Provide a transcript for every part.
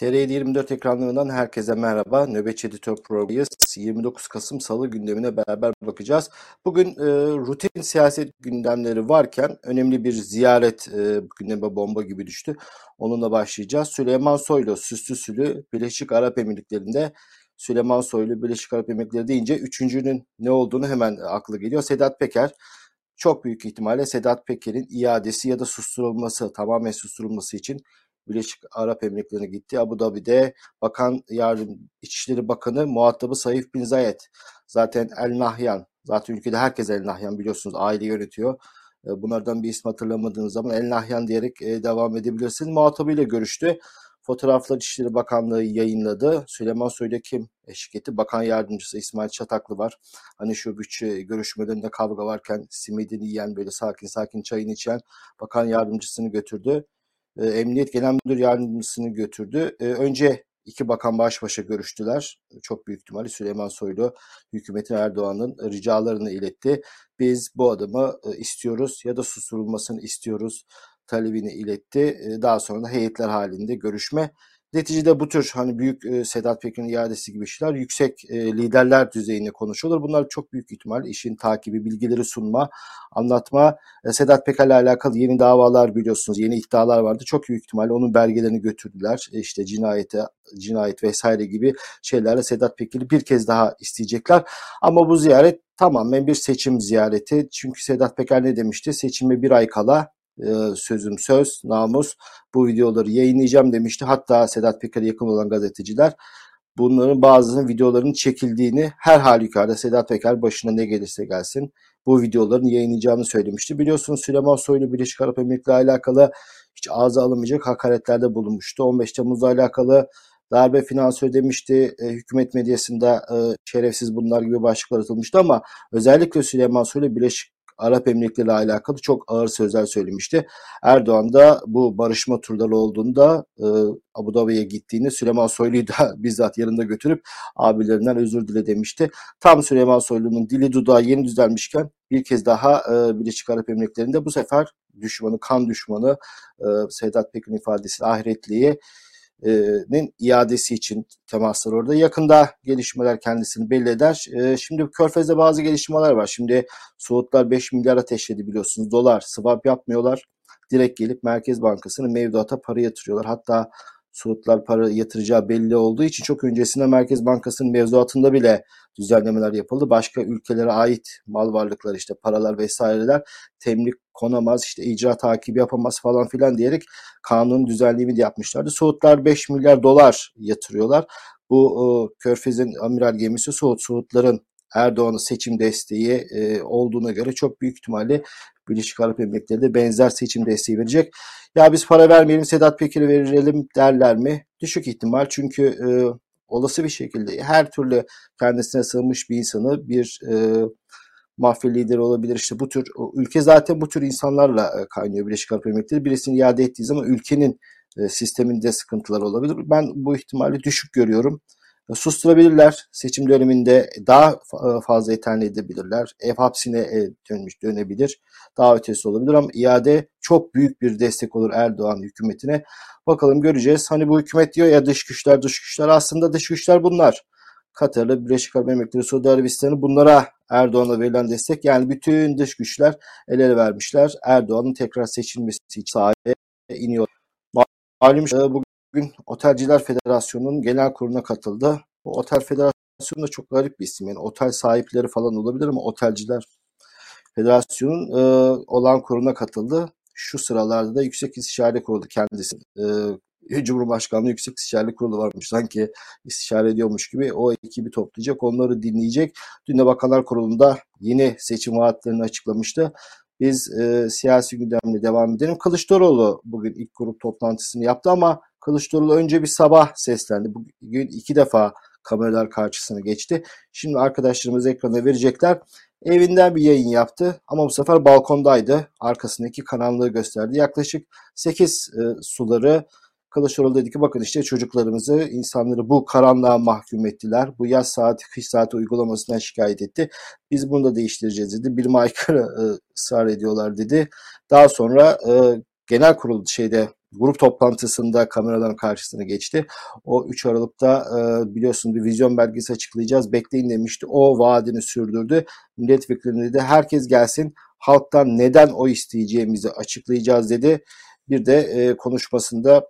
TR24 ekranlarından herkese merhaba. Nöbetçi Editör programıyız. 29 Kasım Salı gündemine beraber bakacağız. Bugün e, rutin siyaset gündemleri varken önemli bir ziyaret e, gündeme bomba gibi düştü. Onunla başlayacağız. Süleyman Soylu, süslü sülü Birleşik Arap Emirlikleri'nde Süleyman Soylu, Birleşik Arap Emirlikleri deyince üçüncünün ne olduğunu hemen aklı geliyor. Sedat Peker, çok büyük ihtimalle Sedat Peker'in iadesi ya da susturulması, tamamen susturulması için Birleşik Arap Emirlikleri'ne gitti. Abu Dhabi'de Bakan Yardım İçişleri Bakanı muhatabı Saif Bin Zayed. Zaten El Nahyan. Zaten ülkede herkes El Nahyan biliyorsunuz aile yönetiyor. E, bunlardan bir isim hatırlamadığınız zaman El Nahyan diyerek e, devam edebilirsiniz. Muhatabıyla görüştü. Fotoğraflar İçişleri Bakanlığı yayınladı. Süleyman Soylu kim eşlik etti? Bakan Yardımcısı İsmail Çataklı var. Hani şu bütçe görüşmelerinde kavga varken simidini yiyen böyle sakin sakin çayını içen bakan yardımcısını götürdü. E, Emniyet Genel Müdür Yardımcısını götürdü. E, önce iki bakan baş başa görüştüler. Çok büyük ihtimalle Süleyman Soylu hükümetin Erdoğan'ın ricalarını iletti. Biz bu adamı e, istiyoruz ya da susturulmasını istiyoruz talebini iletti. Daha sonra da heyetler halinde görüşme Neticede bu tür hani büyük e, Sedat Peker'in iadesi gibi işler yüksek e, liderler düzeyinde konuşulur. Bunlar çok büyük ihtimal işin takibi, bilgileri sunma, anlatma. E, Sedat Peker'le alakalı yeni davalar biliyorsunuz, yeni iddialar vardı. Çok büyük ihtimalle onun belgelerini götürdüler. E, işte cinayete, cinayet vesaire gibi şeylerle Sedat Peker'i bir kez daha isteyecekler. Ama bu ziyaret tamamen bir seçim ziyareti. Çünkü Sedat Peker ne demişti? Seçime bir ay kala e, sözüm söz, namus bu videoları yayınlayacağım demişti. Hatta Sedat Peker'e yakın olan gazeteciler bunların bazısının videolarının çekildiğini her halükarda Sedat Peker başına ne gelirse gelsin bu videoların yayınlayacağını söylemişti. Biliyorsunuz Süleyman Soylu Birleşik Arap Emirlikleri alakalı hiç ağza alınmayacak hakaretlerde bulunmuştu. 15 Temmuz'la alakalı darbe finansı ödemişti. E, hükümet medyasında e, şerefsiz bunlar gibi başlıklar atılmıştı ama özellikle Süleyman Soylu Birleşik Arap Emirlikleri ile alakalı çok ağır sözler söylemişti. Erdoğan da bu barışma turları olduğunda e, Abu Dhabi'ye gittiğinde Süleyman Soylu'yu da bizzat yanında götürüp abilerinden özür dile demişti. Tam Süleyman Soylu'nun dili dudağı yeni düzelmişken bir kez daha e, Birleşik Arap Emirlikleri'nde bu sefer düşmanı, kan düşmanı e, Sedat Peker'in ifadesi ahiretliği nin iadesi için temaslar orada. Yakında gelişmeler kendisini belli eder. Şimdi Körfez'de bazı gelişmeler var. Şimdi Suudlar 5 milyar ateşledi biliyorsunuz. Dolar swap yapmıyorlar. Direkt gelip Merkez Bankası'nın mevduata para yatırıyorlar. Hatta Suudlar para yatıracağı belli olduğu için çok öncesinde Merkez Bankası'nın mevzuatında bile düzenlemeler yapıldı. Başka ülkelere ait mal varlıklar işte paralar vesaireler temlik konamaz işte icra takibi yapamaz falan filan diyerek kanun düzenlemi de yapmışlardı. Suudlar 5 milyar dolar yatırıyorlar. Bu o, Körfez'in amiral gemisi Suud. Suudların Erdoğan'ın seçim desteği e, olduğuna göre çok büyük ihtimalle Birleşik Arap Emirlikleri de benzer seçim desteği verecek. Ya biz para vermeyelim Sedat Peker'e verelim derler mi? Düşük ihtimal çünkü e, olası bir şekilde her türlü kendisine sığınmış bir insanı bir e, mafya lideri olabilir. İşte bu tür ülke zaten bu tür insanlarla e, kaynıyor Birleşik Arap Emirlikleri. Birisini iade ettiği zaman ülkenin e, sisteminde sıkıntılar olabilir. Ben bu ihtimali düşük görüyorum. E, susturabilirler. Seçim döneminde daha fazla ithal edebilirler. Ev hapsine dönmüş dönebilir. Daha ötesi olabilir ama iade çok büyük bir destek olur Erdoğan hükümetine. Bakalım göreceğiz. Hani bu hükümet diyor ya dış güçler dış güçler aslında dış güçler bunlar. Katar'la Birleşik Arap Emirlikleri, Suudi Arabistan'ı bunlara Erdoğan'a verilen destek yani bütün dış güçler el ele vermişler. Erdoğan'ın tekrar seçilmesi için sahaya iniyor. Malum e, bugün Otelciler Federasyonu'nun genel kuruluna katıldı. Bu Otel Federasyonu da çok garip bir isim. Yani otel sahipleri falan olabilir ama Otelciler Federasyonu'nun e, olan kuruluna katıldı. Şu sıralarda da Yüksek İstişare Kurulu kendisi e, Cumhurbaşkanlığı Yüksek İstişare Kurulu varmış. Sanki istişare ediyormuş gibi o ekibi toplayacak, onları dinleyecek. Dün de Bakanlar Kurulu'nda yeni seçim vaatlerini açıklamıştı. Biz e, siyasi gündemle devam edelim. Kılıçdaroğlu bugün ilk grup toplantısını yaptı ama Kılıçdaroğlu önce bir sabah seslendi. Bugün iki defa kameralar karşısına geçti. Şimdi arkadaşlarımız ekrana verecekler. Evinden bir yayın yaptı ama bu sefer balkondaydı. Arkasındaki karanlığı gösterdi. Yaklaşık 8 e, suları Kılıçdaroğlu dedi ki bakın işte çocuklarımızı, insanları bu karanlığa mahkum ettiler. Bu yaz saati, kış saati uygulamasından şikayet etti. Biz bunu da değiştireceğiz dedi. Bir aykırı e, ısrar ediyorlar dedi. Daha sonra e, genel kurul şeyde grup toplantısında kameraların karşısına geçti. O 3 Aralık'ta e, biliyorsunuz bir vizyon belgesi açıklayacağız. Bekleyin demişti. O vaadini sürdürdü. Milletvekillerine de herkes gelsin halktan neden o isteyeceğimizi açıklayacağız dedi. Bir de e, konuşmasında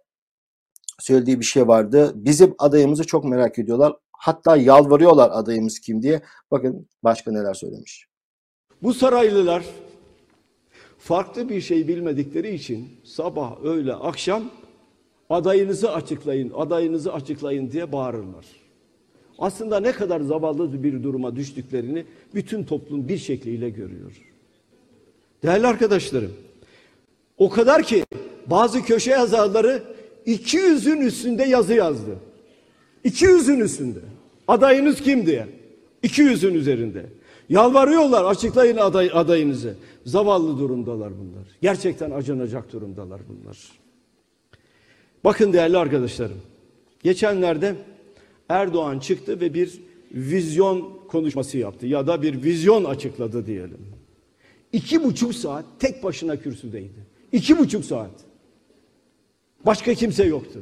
söylediği bir şey vardı. Bizim adayımızı çok merak ediyorlar. Hatta yalvarıyorlar adayımız kim diye. Bakın başka neler söylemiş. Bu saraylılar farklı bir şey bilmedikleri için sabah, öğle, akşam adayınızı açıklayın, adayınızı açıklayın diye bağırırlar. Aslında ne kadar zavallı bir duruma düştüklerini bütün toplum bir şekliyle görüyor. Değerli arkadaşlarım, o kadar ki bazı köşe yazarları 200'ün üstünde yazı yazdı. 200'ün üstünde. Adayınız kim diye. 200'ün üzerinde. Yalvarıyorlar açıklayın aday, adayınızı. Zavallı durumdalar bunlar. Gerçekten acınacak durumdalar bunlar. Bakın değerli arkadaşlarım. Geçenlerde Erdoğan çıktı ve bir vizyon konuşması yaptı ya da bir vizyon açıkladı diyelim. İki buçuk saat tek başına kürsüdeydi. İki buçuk saat. Başka kimse yoktu.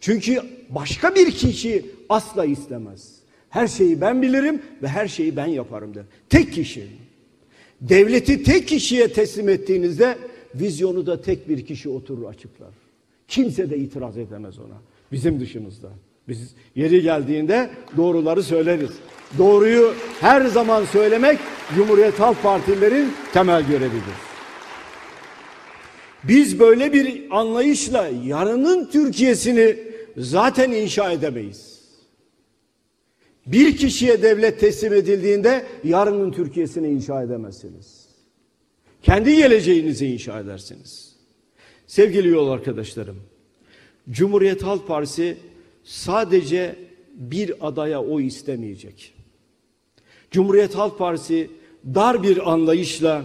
Çünkü başka bir kişi asla istemez. Her şeyi ben bilirim ve her şeyi ben yaparım der. Tek kişi. Devleti tek kişiye teslim ettiğinizde vizyonu da tek bir kişi oturur açıklar. Kimse de itiraz edemez ona. Bizim dışımızda. Biz yeri geldiğinde doğruları söyleriz. Doğruyu her zaman söylemek Cumhuriyet Halk Partilerin temel görevidir. Biz böyle bir anlayışla yarının Türkiye'sini zaten inşa edemeyiz. Bir kişiye devlet teslim edildiğinde yarının Türkiye'sini inşa edemezsiniz. Kendi geleceğinizi inşa edersiniz. Sevgili yol arkadaşlarım, Cumhuriyet Halk Partisi sadece bir adaya oy istemeyecek. Cumhuriyet Halk Partisi dar bir anlayışla,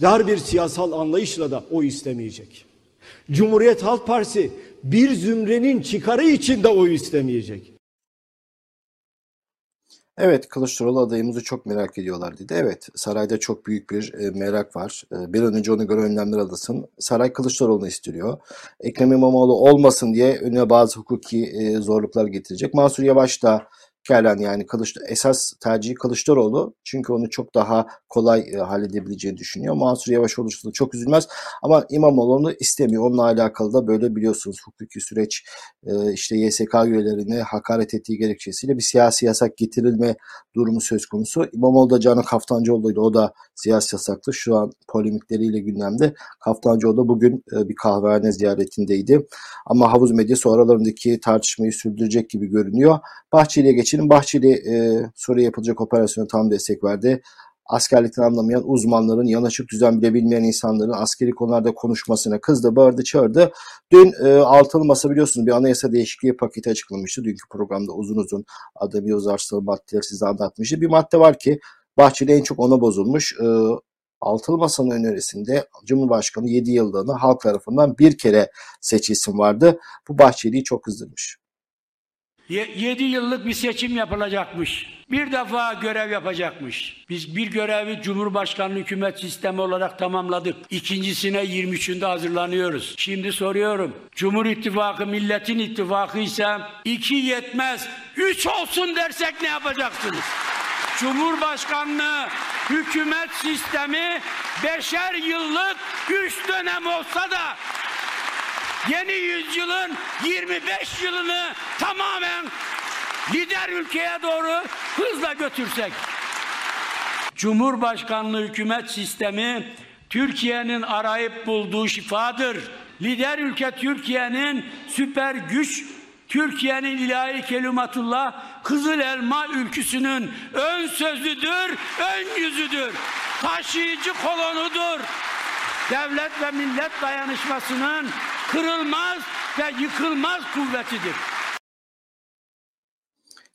dar bir siyasal anlayışla da oy istemeyecek. Cumhuriyet Halk Partisi bir zümrenin çıkarı için de oy istemeyecek. Evet Kılıçdaroğlu adayımızı çok merak ediyorlar dedi. Evet sarayda çok büyük bir e, merak var. E, bir an önce ona göre önlemler alınsın. Saray Kılıçdaroğlu'nu istiyor. Ekrem İmamoğlu olmasın diye önüne bazı hukuki e, zorluklar getirecek. Mansur Yavaş da Kerlan yani Kılıç, esas tercihi Kılıçdaroğlu. Çünkü onu çok daha kolay e, halledebileceğini düşünüyor. Mansur Yavaş olursa da çok üzülmez. Ama İmamoğlu onu istemiyor. Onunla alakalı da böyle biliyorsunuz hukuki süreç e, işte YSK üyelerine hakaret ettiği gerekçesiyle bir siyasi yasak getirilme durumu söz konusu. İmamoğlu da Canan Kaftancıoğlu ile o da siyasi yasaklı. Şu an polemikleriyle gündemde. Kaftancıoğlu da bugün e, bir kahvehane ziyaretindeydi. Ama havuz medyası aralarındaki tartışmayı sürdürecek gibi görünüyor. Bahçeli'ye geçelim. Bahçeli e, Suriye yapılacak operasyona tam destek verdi. Askerlikten anlamayan uzmanların, yanaşık düzen bile bilmeyen insanların askeri konularda konuşmasına kızdı, bağırdı, çağırdı. Dün e, altılı masa biliyorsunuz bir anayasa değişikliği paketi açıklamıştı. Dünkü programda uzun uzun adı bir uzarsal maddeleri size anlatmıştı. Bir madde var ki Bahçeli en çok ona bozulmuş. E, Altılı Masa'nın önerisinde Cumhurbaşkanı 7 yıllığına halk tarafından bir kere seçilsin vardı. Bu Bahçeli'yi çok kızdırmış. 7 yıllık bir seçim yapılacakmış. Bir defa görev yapacakmış. Biz bir görevi Cumhurbaşkanlığı hükümet sistemi olarak tamamladık. İkincisine 23'ünde hazırlanıyoruz. Şimdi soruyorum. Cumhur İttifakı milletin ittifakı ise 2 yetmez 3 olsun dersek ne yapacaksınız? Cumhurbaşkanlığı hükümet sistemi beşer yıllık üç dönem olsa da yeni yüzyılın 25 yılını tamamen lider ülkeye doğru hızla götürsek. Cumhurbaşkanlığı hükümet sistemi Türkiye'nin arayıp bulduğu şifadır. Lider ülke Türkiye'nin süper güç Türkiye'nin ilahi kelimatullah Kızıl Elma ülküsünün ön sözüdür, ön yüzüdür. Taşıyıcı kolonudur. Devlet ve millet dayanışmasının kırılmaz ve yıkılmaz kuvvetidir.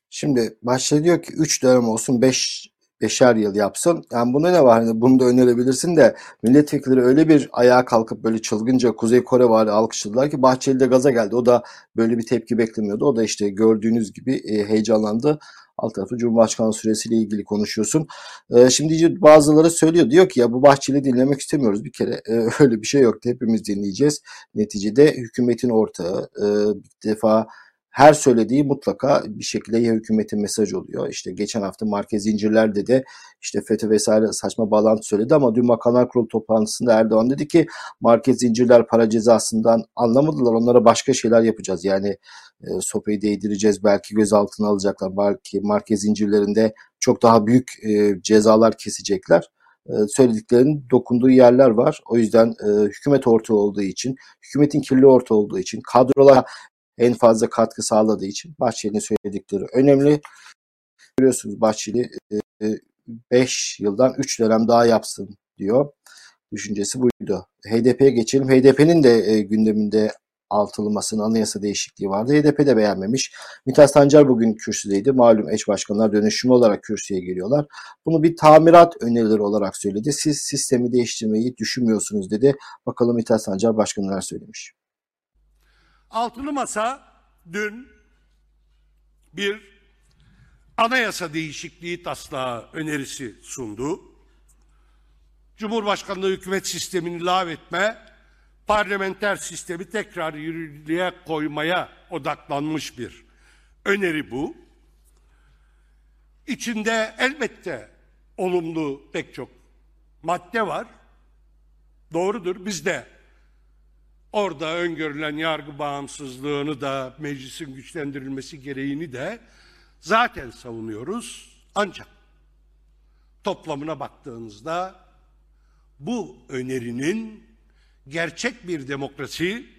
Şimdi başta diyor ki 3 dönem olsun 5 beşer yıl yapsın. Yani buna ne var? Hani bunu da önerebilirsin de milletvekilleri öyle bir ayağa kalkıp böyle çılgınca Kuzey Kore var alkışladılar ki Bahçeli de gaza geldi. O da böyle bir tepki beklemiyordu. O da işte gördüğünüz gibi e, heyecanlandı. Alt tarafı Cumhurbaşkanlığı süresiyle ilgili konuşuyorsun. E, şimdi bazıları söylüyor. Diyor ki ya bu Bahçeli dinlemek istemiyoruz bir kere. E, öyle bir şey yok. Hepimiz dinleyeceğiz. Neticede hükümetin ortağı e, bir defa her söylediği mutlaka bir şekilde ya hükümetin mesaj oluyor. İşte geçen hafta Markez Zincirler'de de işte FETÖ vesaire saçma bağlantı söyledi ama dün Bakanlar Kurulu toplantısında Erdoğan dedi ki Markez Zincirler para cezasından anlamadılar. Onlara başka şeyler yapacağız. Yani e, sopayı değdireceğiz. Belki gözaltına alacaklar. Belki Markez Zincirlerinde çok daha büyük e, cezalar kesecekler e, söylediklerinin dokunduğu yerler var. O yüzden e, hükümet ortağı olduğu için, hükümetin kirli ortağı olduğu için, kadrolar en fazla katkı sağladığı için Bahçeli'nin söyledikleri önemli. Görüyorsunuz Bahçeli 5 e, yıldan 3 dönem daha yapsın diyor. Düşüncesi buydu. HDP'ye geçelim. HDP'nin de e, gündeminde altılı anayasa değişikliği vardı. HDP de beğenmemiş. Mithat Sancar bugün kürsüdeydi. Malum eş başkanlar dönüşümlü olarak kürsüye geliyorlar. Bunu bir tamirat önerileri olarak söyledi. Siz sistemi değiştirmeyi düşünmüyorsunuz dedi. Bakalım Mithat Sancar başkan neler söylemiş. Altılı Masa dün bir anayasa değişikliği taslağı önerisi sundu. Cumhurbaşkanlığı hükümet sistemini lağvetme, parlamenter sistemi tekrar yürürlüğe koymaya odaklanmış bir öneri bu. İçinde elbette olumlu pek çok madde var. Doğrudur. Biz de orada öngörülen yargı bağımsızlığını da meclisin güçlendirilmesi gereğini de zaten savunuyoruz. Ancak toplamına baktığınızda bu önerinin gerçek bir demokrasi,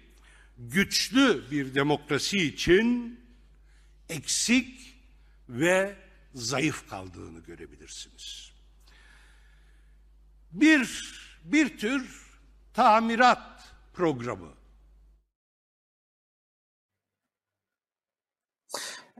güçlü bir demokrasi için eksik ve zayıf kaldığını görebilirsiniz. Bir bir tür tamirat programı.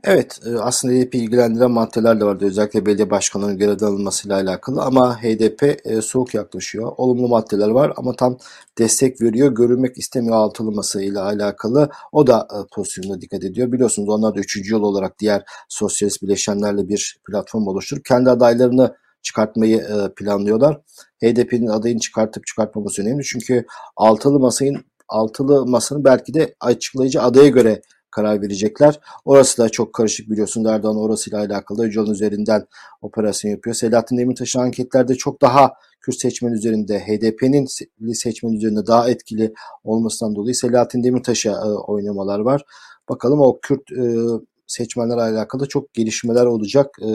Evet, e, aslında HDP ilgilendiren maddeler de vardı. Özellikle belediye başkanlarının görevden alınmasıyla alakalı ama HDP e, soğuk yaklaşıyor. Olumlu maddeler var ama tam destek veriyor. Görülmek istemiyor altılması ile alakalı. O da e, pozisyonuna dikkat ediyor. Biliyorsunuz onlar da 3. yol olarak diğer sosyalist bileşenlerle bir platform oluşturup kendi adaylarını çıkartmayı e, planlıyorlar. HDP'nin adayını çıkartıp çıkartmaması önemli. Çünkü altılı masayın altılı masanın belki de açıklayıcı adaya göre karar verecekler. Orası da çok karışık biliyorsun. Erdoğan orasıyla alakalı Öcalan üzerinden operasyon yapıyor. Selahattin Demirtaş'ın anketlerde çok daha Kürt seçmen üzerinde HDP'nin seçmen üzerinde daha etkili olmasından dolayı Selahattin Demirtaş'a e, oynamalar var. Bakalım o Kürt e, seçmenlerle alakalı çok gelişmeler olacak. E,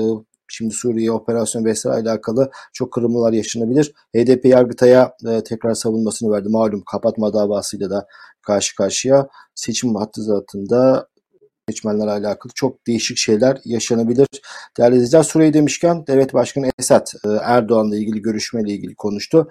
Şimdi Suriye operasyon vesaire alakalı çok kırılmalar yaşanabilir. HDP Yargıtay'a e, tekrar savunmasını verdi. Malum kapatma davasıyla da karşı karşıya. Seçim hattı zatında seçmenlerle alakalı çok değişik şeyler yaşanabilir. Değerli izleyiciler Suriye demişken devlet başkanı Esad e, Erdoğan'la ilgili görüşmeyle ilgili konuştu.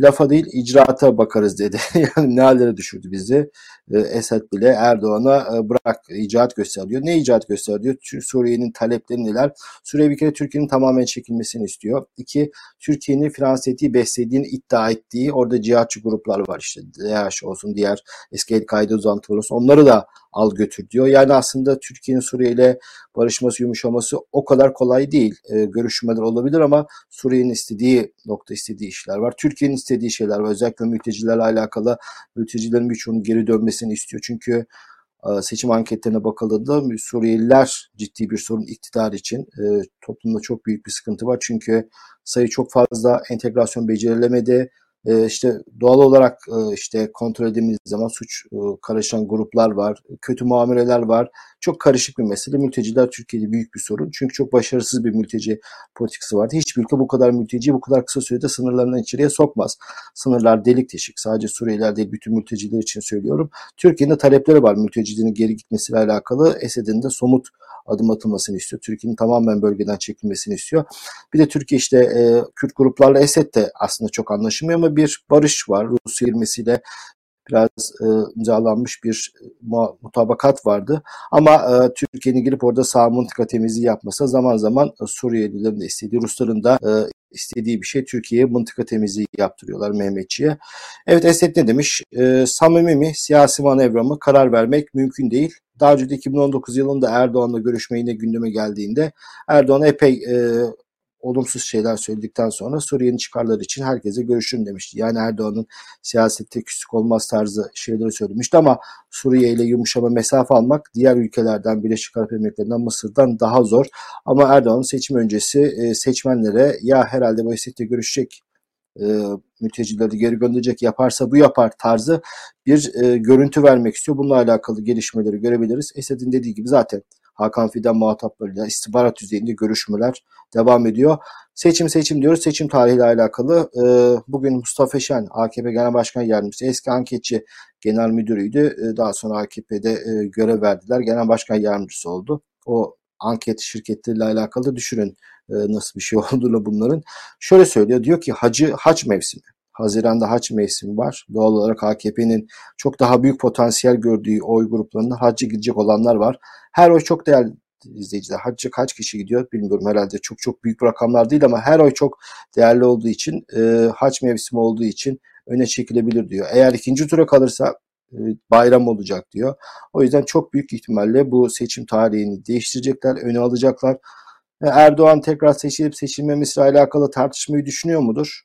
Lafa değil icraata bakarız dedi. yani ne hallere düşürdü bizi. E, Esad bile Erdoğan'a e, bırak icraat gösteriyor. Ne icraat gösteriyor? Suriye'nin talepleri neler? Suriye bir kere Türkiye'nin tamamen çekilmesini istiyor. İki, Türkiye'nin finanse ettiği, beslediğini iddia ettiği orada cihatçı gruplar var işte. DH olsun, diğer eski El-Kaide uzantıları olsun. Onları da al götür diyor. Yani aslında Türkiye'nin Suriye ile barışması, yumuşaması o kadar kolay değil. E, görüşmeler olabilir ama Suriye'nin istediği nokta, istediği işler var. Türkiye'nin istediği şeyler var. Özellikle mültecilerle alakalı mültecilerin birçoğunun geri dönmesini istiyor. Çünkü e, seçim anketlerine bakıldığında Suriyeliler ciddi bir sorun iktidar için. E, toplumda çok büyük bir sıkıntı var. Çünkü sayı çok fazla entegrasyon becerilemedi e, işte doğal olarak e, işte kontrol edildiğimiz zaman suç e, karışan gruplar var, kötü muameleler var. Çok karışık bir mesele. Mülteciler Türkiye'de büyük bir sorun. Çünkü çok başarısız bir mülteci politikası vardı. Hiçbir ülke bu kadar mülteciyi bu kadar kısa sürede sınırlarından içeriye sokmaz. Sınırlar delik deşik. Sadece Suriyeliler değil bütün mülteciler için söylüyorum. Türkiye'nin de talepleri var mültecilerin geri gitmesiyle alakalı. Esed'in de somut adım atılmasını istiyor. Türkiye'nin tamamen bölgeden çekilmesini istiyor. Bir de Türkiye işte e, Kürt gruplarla Esed de aslında çok anlaşılmıyor ama bir barış var Rusya girmesiyle biraz e, imzalanmış bir mutabakat vardı. Ama e, Türkiye'nin girip orada sağ mıntıka temizliği yapmasa zaman zaman e, Suriyelilerin de istediği, Rusların da e, istediği bir şey Türkiye'ye mıntıka temizliği yaptırıyorlar Mehmetçi'ye. Evet Esed ne demiş? E, samimi mi, siyasi manevra mı karar vermek mümkün değil. Daha önce de 2019 yılında Erdoğan'la görüşme yine gündeme geldiğinde Erdoğan epey e, olumsuz şeyler söyledikten sonra Suriye'nin çıkarları için herkese görüşün demişti. Yani Erdoğan'ın siyasette küslük olmaz tarzı şeyleri söylemişti ama Suriye ile yumuşama mesafe almak diğer ülkelerden Birleşik Arap Emirlikleri'nden Mısır'dan daha zor. Ama Erdoğan'ın seçim öncesi e, seçmenlere ya herhalde bu Esed'le görüşecek e, mültecileri geri gönderecek yaparsa bu yapar tarzı bir e, görüntü vermek istiyor. Bununla alakalı gelişmeleri görebiliriz. Esed'in dediği gibi zaten Hakan Fidan muhataplarıyla istihbarat düzeyinde görüşmeler devam ediyor. Seçim seçim diyoruz. Seçim tarihiyle alakalı e, bugün Mustafa Şen AKP Genel Başkan Yardımcısı eski anketçi genel müdürüydü. E, daha sonra AKP'de e, görev verdiler. Genel Başkan Yardımcısı oldu. O anket şirketleriyle alakalı düşünün e, nasıl bir şey olduğunu bunların. Şöyle söylüyor diyor ki hacı haç mevsimi. Haziran'da haç mevsimi var. Doğal olarak AKP'nin çok daha büyük potansiyel gördüğü oy gruplarında hacı gidecek olanlar var. Her oy çok değerli izleyiciler. Hacca kaç kişi gidiyor bilmiyorum herhalde çok çok büyük rakamlar değil ama her oy çok değerli olduğu için e, haç mevsimi olduğu için öne çekilebilir diyor. Eğer ikinci tura kalırsa e, bayram olacak diyor. O yüzden çok büyük ihtimalle bu seçim tarihini değiştirecekler, öne alacaklar. E, Erdoğan tekrar seçilip seçilmemesiyle alakalı tartışmayı düşünüyor mudur?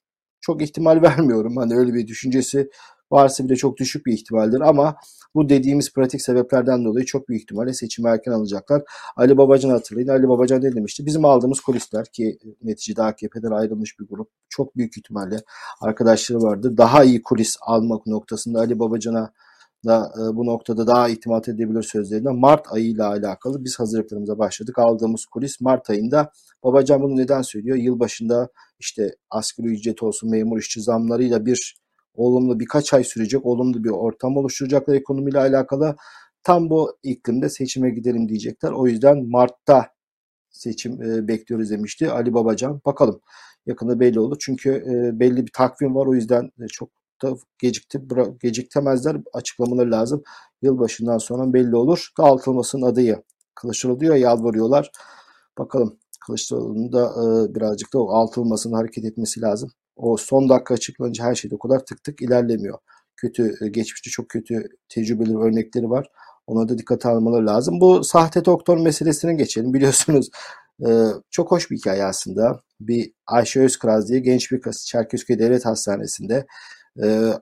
Çok ihtimal vermiyorum. Hani öyle bir düşüncesi varsa bile çok düşük bir ihtimaldir ama bu dediğimiz pratik sebeplerden dolayı çok büyük ihtimalle seçimi erken alacaklar. Ali Babacan hatırlayın. Ali Babacan ne demişti? Bizim aldığımız kulisler ki neticede AKP'den ayrılmış bir grup çok büyük ihtimalle arkadaşları vardır. Daha iyi kulis almak noktasında Ali Babacan'a da e, bu noktada daha itimat edebilir sözlerinden Mart ayıyla alakalı biz hazırlıklarımıza başladık. Aldığımız kulis Mart ayında. Babacan bunu neden söylüyor? Yılbaşında işte asgari ücret olsun memur işçi zamlarıyla bir olumlu birkaç ay sürecek olumlu bir ortam oluşturacaklar ekonomiyle alakalı. Tam bu iklimde seçime gidelim diyecekler. O yüzden Mart'ta seçim e, bekliyoruz demişti Ali Babacan. Bakalım yakında belli olur. Çünkü e, belli bir takvim var. O yüzden e, çok da gecikti, geciktemezler. Açıklamaları lazım. Yılbaşından sonra belli olur. Dağıtılmasının adayı Kılıçdaroğlu diyor yalvarıyorlar. Bakalım Kılıçdaroğlu'nun da e, birazcık da o altılmasının hareket etmesi lazım o son dakika açıklanınca her şeyde o kadar tık tık ilerlemiyor. Kötü, e, geçmişte çok kötü tecrübeli örnekleri var. Ona da dikkat almaları lazım. Bu sahte doktor meselesine geçelim. Biliyorsunuz e, çok hoş bir hikaye aslında. Bir Ayşe Özkraz diye genç bir kız Çerkezköy Devlet Hastanesi'nde e,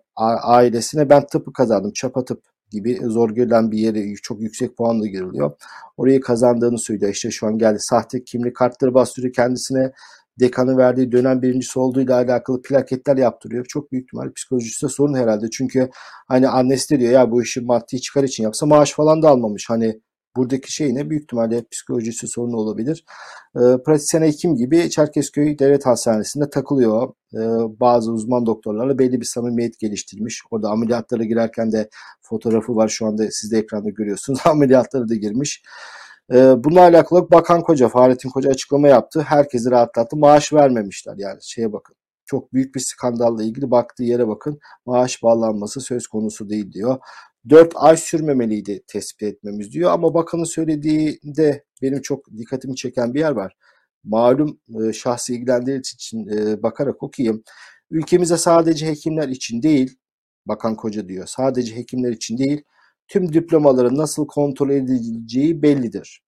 ailesine ben tıpı kazandım. Çapa tıp gibi zor görülen bir yere çok yüksek puanla giriliyor. Orayı kazandığını söylüyor. İşte şu an geldi sahte kimlik kartları bastırıyor kendisine dekanı verdiği dönem birincisi olduğuyla alakalı plaketler yaptırıyor. Çok büyük ihtimal psikolojisi sorun herhalde. Çünkü hani annesi de diyor ya bu işi maddi çıkar için yapsa maaş falan da almamış. Hani buradaki şey ne? Büyük ihtimalle psikolojisi sorunu olabilir. E, pratisyen hekim gibi Çerkezköy Devlet Hastanesi'nde takılıyor. E, bazı uzman doktorlarla belli bir samimiyet geliştirmiş. Orada ameliyatlara girerken de fotoğrafı var. Şu anda siz de ekranda görüyorsunuz. ameliyatlara da girmiş. E, bununla alakalı Bakan Koca, Fahrettin Koca açıklama yaptı. Herkesi rahatlattı. Maaş vermemişler yani şeye bakın. Çok büyük bir skandalla ilgili baktığı yere bakın. Maaş bağlanması söz konusu değil diyor. 4 ay sürmemeliydi tespit etmemiz diyor. Ama bakanın söylediğinde benim çok dikkatimi çeken bir yer var. Malum e, şahsi ilgilendiği için e, bakarak okuyayım. Ülkemize sadece hekimler için değil, Bakan Koca diyor, sadece hekimler için değil, tüm diplomaların nasıl kontrol edileceği bellidir.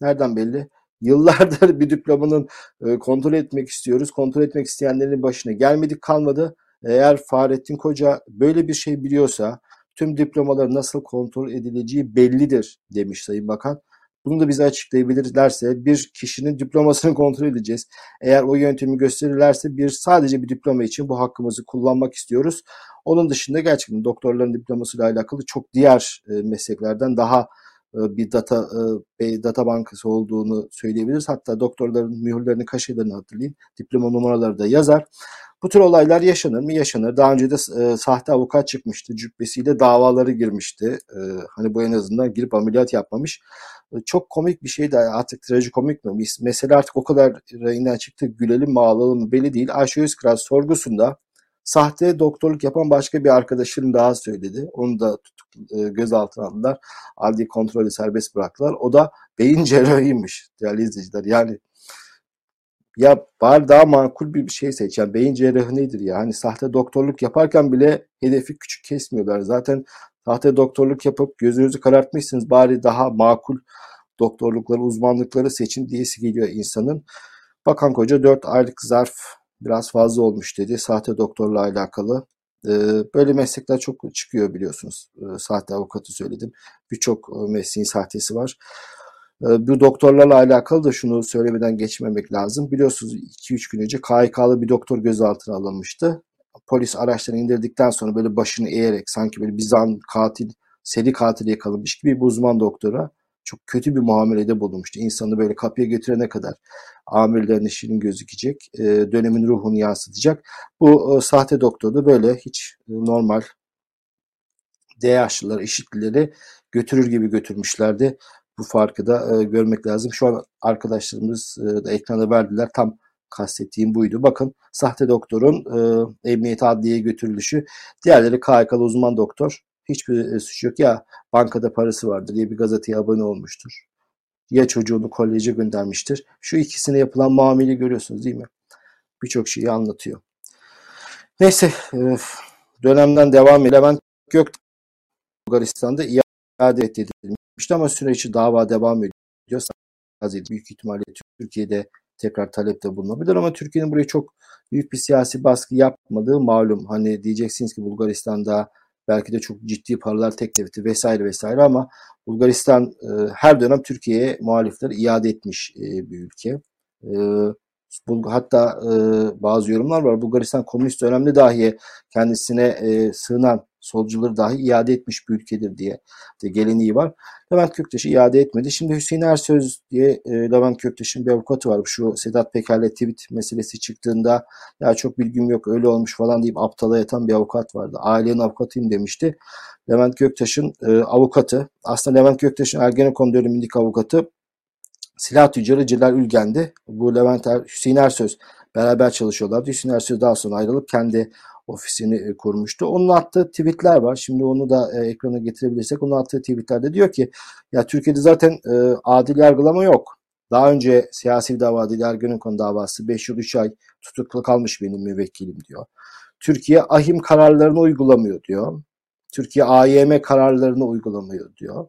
Nereden belli? Yıllardır bir diplomanın e, kontrol etmek istiyoruz. Kontrol etmek isteyenlerin başına gelmedik kalmadı. Eğer Fahrettin Koca böyle bir şey biliyorsa tüm diplomaların nasıl kontrol edileceği bellidir demiş Sayın Bakan. Bunu da bize açıklayabilirlerse bir kişinin diplomasını kontrol edeceğiz. Eğer o yöntemi gösterirlerse bir sadece bir diploma için bu hakkımızı kullanmak istiyoruz. Onun dışında gerçekten doktorların diplomasıyla alakalı çok diğer e, mesleklerden daha bir data e, bir data bankası olduğunu söyleyebiliriz. Hatta doktorların mühürlerini, kaşelerini hatırlayın. Diploma numaraları da yazar. Bu tür olaylar yaşanır mı? Yaşanır. Daha önce de e, sahte avukat çıkmıştı. Cübbesiyle davaları girmişti. E, hani bu en azından girip ameliyat yapmamış. E, çok komik bir şey de artık trajikomik mi? Mesela artık o kadar rayından çıktı. Gülelim mi ağlayalım mı belli değil. Ayşe Özkral sorgusunda Sahte doktorluk yapan başka bir arkadaşım daha söyledi. Onu da tutuk, e, gözaltına aldılar. Adli kontrolü serbest bıraktılar. O da beyin cerrahiymiş değerli izleyiciler. Yani ya bari daha makul bir şey seç. Yani beyin cerrahı nedir ya? Hani sahte doktorluk yaparken bile hedefi küçük kesmiyorlar. Zaten sahte doktorluk yapıp gözünüzü karartmışsınız. Bari daha makul doktorlukları, uzmanlıkları seçin diyesi geliyor insanın. Bakan Koca 4 aylık zarf biraz fazla olmuş dedi. Sahte doktorla alakalı. Ee, böyle meslekler çok çıkıyor biliyorsunuz. Ee, sahte avukatı söyledim. Birçok e, mesleğin sahtesi var. Ee, bu doktorlarla alakalı da şunu söylemeden geçmemek lazım. Biliyorsunuz 2-3 gün önce KHK'lı bir doktor gözaltına alınmıştı. Polis araçtan indirdikten sonra böyle başını eğerek sanki böyle bir zan katil, seri katil yakalamış gibi bir uzman doktora çok kötü bir muamelede bulunmuştu. İnsanı böyle kapıya götürene kadar amirlerin işinin gözükecek, e, dönemin ruhunu yansıtacak. Bu e, sahte doktor da böyle hiç e, normal DH'lılar, işitlileri götürür gibi götürmüşlerdi. Bu farkı da görmek lazım. Şu an arkadaşlarımız e, da ekrana verdiler. Tam kastettiğim buydu. Bakın sahte doktorun e, emniyet adliyeye götürülüşü. Diğerleri KHK'lı uzman doktor. Hiçbir e, suç yok. Ya bankada parası vardır diye bir gazeteye abone olmuştur. Ya çocuğunu koleje göndermiştir. Şu ikisine yapılan muamele görüyorsunuz değil mi? Birçok şeyi anlatıyor. Neyse e, dönemden devam. Levent Gök Bulgaristan'da iade edilmişti ama süreci dava devam ediyor. Büyük ihtimalle Türkiye'de tekrar talepte bulunabilir ama Türkiye'nin buraya çok büyük bir siyasi baskı yapmadığı malum. Hani diyeceksiniz ki Bulgaristan'da belki de çok ciddi paralar teklif vesaire vesaire ama Bulgaristan e, her dönem Türkiye'ye muhalifleri iade etmiş e, bir ülke. E, hatta e, bazı yorumlar var. Bulgaristan komünist dönemde dahi kendisine e, sığınan solcuları dahi iade etmiş bir ülkedir diye de geleneği var. Levent Köktaş'ı iade etmedi. Şimdi Hüseyin Ersöz diye e, Levent Köktaş'ın bir avukatı var. Şu Sedat Peker'le tweet meselesi çıktığında ya çok bilgim yok öyle olmuş falan deyip aptala yatan bir avukat vardı. Ailenin avukatıyım demişti. Levent Göktaş'ın e, avukatı aslında Levent Göktaş'ın Ergenekon dönemindeki avukatı silah tüccarı Celal Ülgen'di. Bu Levent er, Hüseyin Ersöz beraber çalışıyorlardı. Hüseyin Ersöz daha sonra ayrılıp kendi ofisini e, kurmuştu. Onun attığı tweetler var. Şimdi onu da e, ekrana getirebilirsek onun attığı tweetlerde diyor ki ya Türkiye'de zaten e, adil yargılama yok. Daha önce siyasi bir dava değil Ergenekon davası 5 yıl 3 ay tutuklu kalmış benim müvekkilim diyor. Türkiye ahim kararlarını uygulamıyor diyor. Türkiye AYM kararlarını uygulamıyor diyor.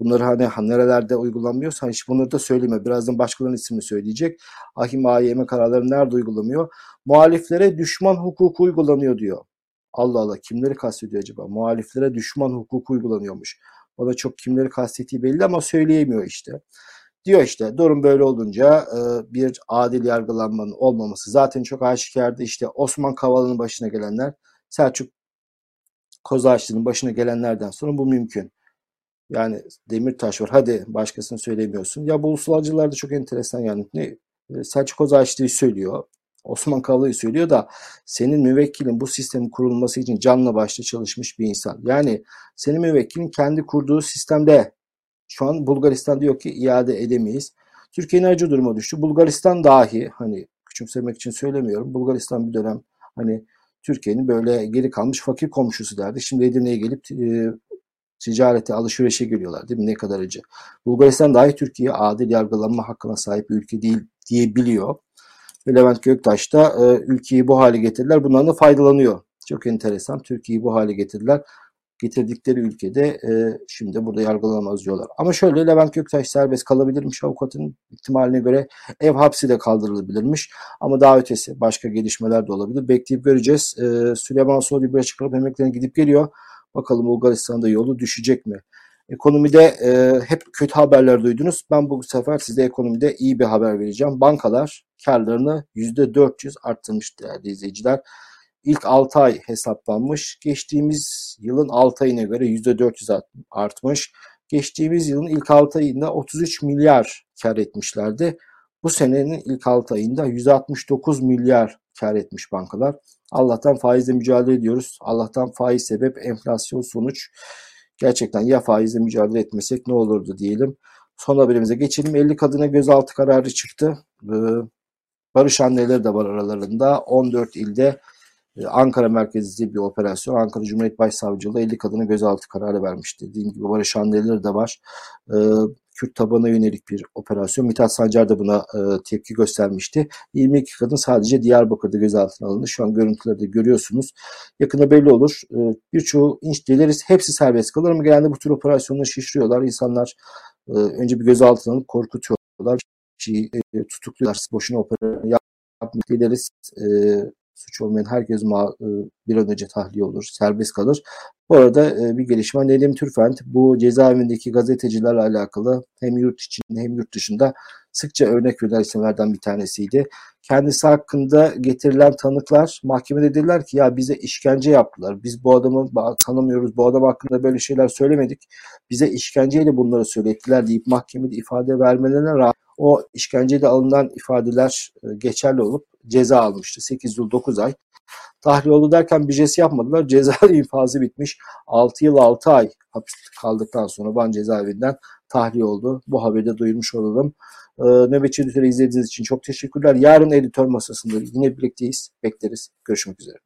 Bunları hani nerelerde uygulanmıyorsa hiç bunları da söyleme. Birazdan başkalarının ismini söyleyecek. Ahim AYM kararları nerede uygulamıyor? Muhaliflere düşman hukuku uygulanıyor diyor. Allah Allah kimleri kastediyor acaba? Muhaliflere düşman hukuku uygulanıyormuş. Da çok kimleri kastettiği belli ama söyleyemiyor işte. Diyor işte durum böyle olunca bir adil yargılanmanın olmaması zaten çok aşikardı. İşte Osman Kavala'nın başına gelenler, Selçuk Kozağaçlı'nın başına gelenlerden sonra bu mümkün. Yani Demirtaş var. Hadi başkasını söylemiyorsun. Ya bu ulusalcılar da çok enteresan yani. Ne, e, Selçuk Ozağaçlı'yı söylüyor. Osman Kavala'yı söylüyor da senin müvekkilin bu sistemin kurulması için canla başla çalışmış bir insan. Yani senin müvekkilin kendi kurduğu sistemde şu an Bulgaristan diyor ki iade edemeyiz. Türkiye'nin acı duruma düştü. Bulgaristan dahi hani küçümsemek için söylemiyorum. Bulgaristan bir dönem hani Türkiye'nin böyle geri kalmış fakir komşusu derdi. Şimdi Edirne'ye gelip e, ticarete, alışverişe geliyorlar değil mi? Ne kadar acı. Bulgaristan dahi Türkiye adil yargılanma hakkına sahip bir ülke değil diyebiliyor. Ve Levent Göktaş da e, ülkeyi bu hale getirdiler. Bundan da faydalanıyor. Çok enteresan. Türkiye'yi bu hale getirdiler. Getirdikleri ülkede e, şimdi burada yargılanamaz diyorlar. Ama şöyle Levent Göktaş serbest kalabilirmiş avukatın ihtimaline göre ev hapsi de kaldırılabilirmiş. Ama daha ötesi başka gelişmeler de olabilir. Bekleyip göreceğiz. E, Süleyman Soylu bir açıklama emeklerine gidip geliyor. Bakalım Bulgaristan'da yolu düşecek mi? Ekonomide e, hep kötü haberler duydunuz. Ben bu sefer size ekonomide iyi bir haber vereceğim. Bankalar karlarını %400 arttırmış değerli izleyiciler. İlk 6 ay hesaplanmış. Geçtiğimiz yılın 6 ayına göre %400 artmış. Geçtiğimiz yılın ilk 6 ayında 33 milyar kar etmişlerdi. Bu senenin ilk 6 ayında 169 milyar kar etmiş bankalar. Allah'tan faizle mücadele ediyoruz. Allah'tan faiz sebep, enflasyon sonuç. Gerçekten ya faizle mücadele etmesek ne olurdu diyelim. Son haberimize geçelim. 50 kadına gözaltı kararı çıktı. Ee, barış anneleri de var aralarında. 14 ilde e, Ankara merkezli bir operasyon. Ankara Cumhuriyet Başsavcılığı 50 kadına gözaltı kararı vermişti. Dediğim gibi Barış Andeleri de var. Kürt tabana yönelik bir operasyon. Mithat Sancar da buna e, tepki göstermişti. 22 kadın sadece Diyarbakır'da gözaltına alındı. Şu an görüntülerde görüyorsunuz. Yakında belli olur. E, birçoğu inç deliriz. Hepsi serbest kalır ama genelde bu tür operasyonları şişiriyorlar. İnsanlar e, önce bir gözaltına alıp korkutuyorlar. Kişiyi e, tutukluyorlar. Boşuna operasyon yapmak dileriz. E, suç olmayan herkes bir an önce tahliye olur, serbest kalır. Bu arada bir gelişme Nedim Türfent bu cezaevindeki gazetecilerle alakalı hem yurt içinde hem yurt dışında sıkça örnek verilen isimlerden bir tanesiydi. Kendisi hakkında getirilen tanıklar mahkemede dediler ki ya bize işkence yaptılar. Biz bu adamı tanımıyoruz. Bu adam hakkında böyle şeyler söylemedik. Bize işkenceyle bunları söylettiler deyip mahkemede ifade vermelerine rağmen o işkenceyle alınan ifadeler e, geçerli olup ceza almıştı. 8 yıl 9 ay. Tahliye oldu derken bir jest yapmadılar. Ceza infazı bitmiş. 6 yıl 6 ay hapis kaldıktan sonra Van cezaevinden tahliye oldu. Bu haberi de duyurmuş olalım. Ee, Nöbetçi Editörü izlediğiniz için çok teşekkürler. Yarın editör masasında yine birlikteyiz. Bekleriz. Görüşmek üzere.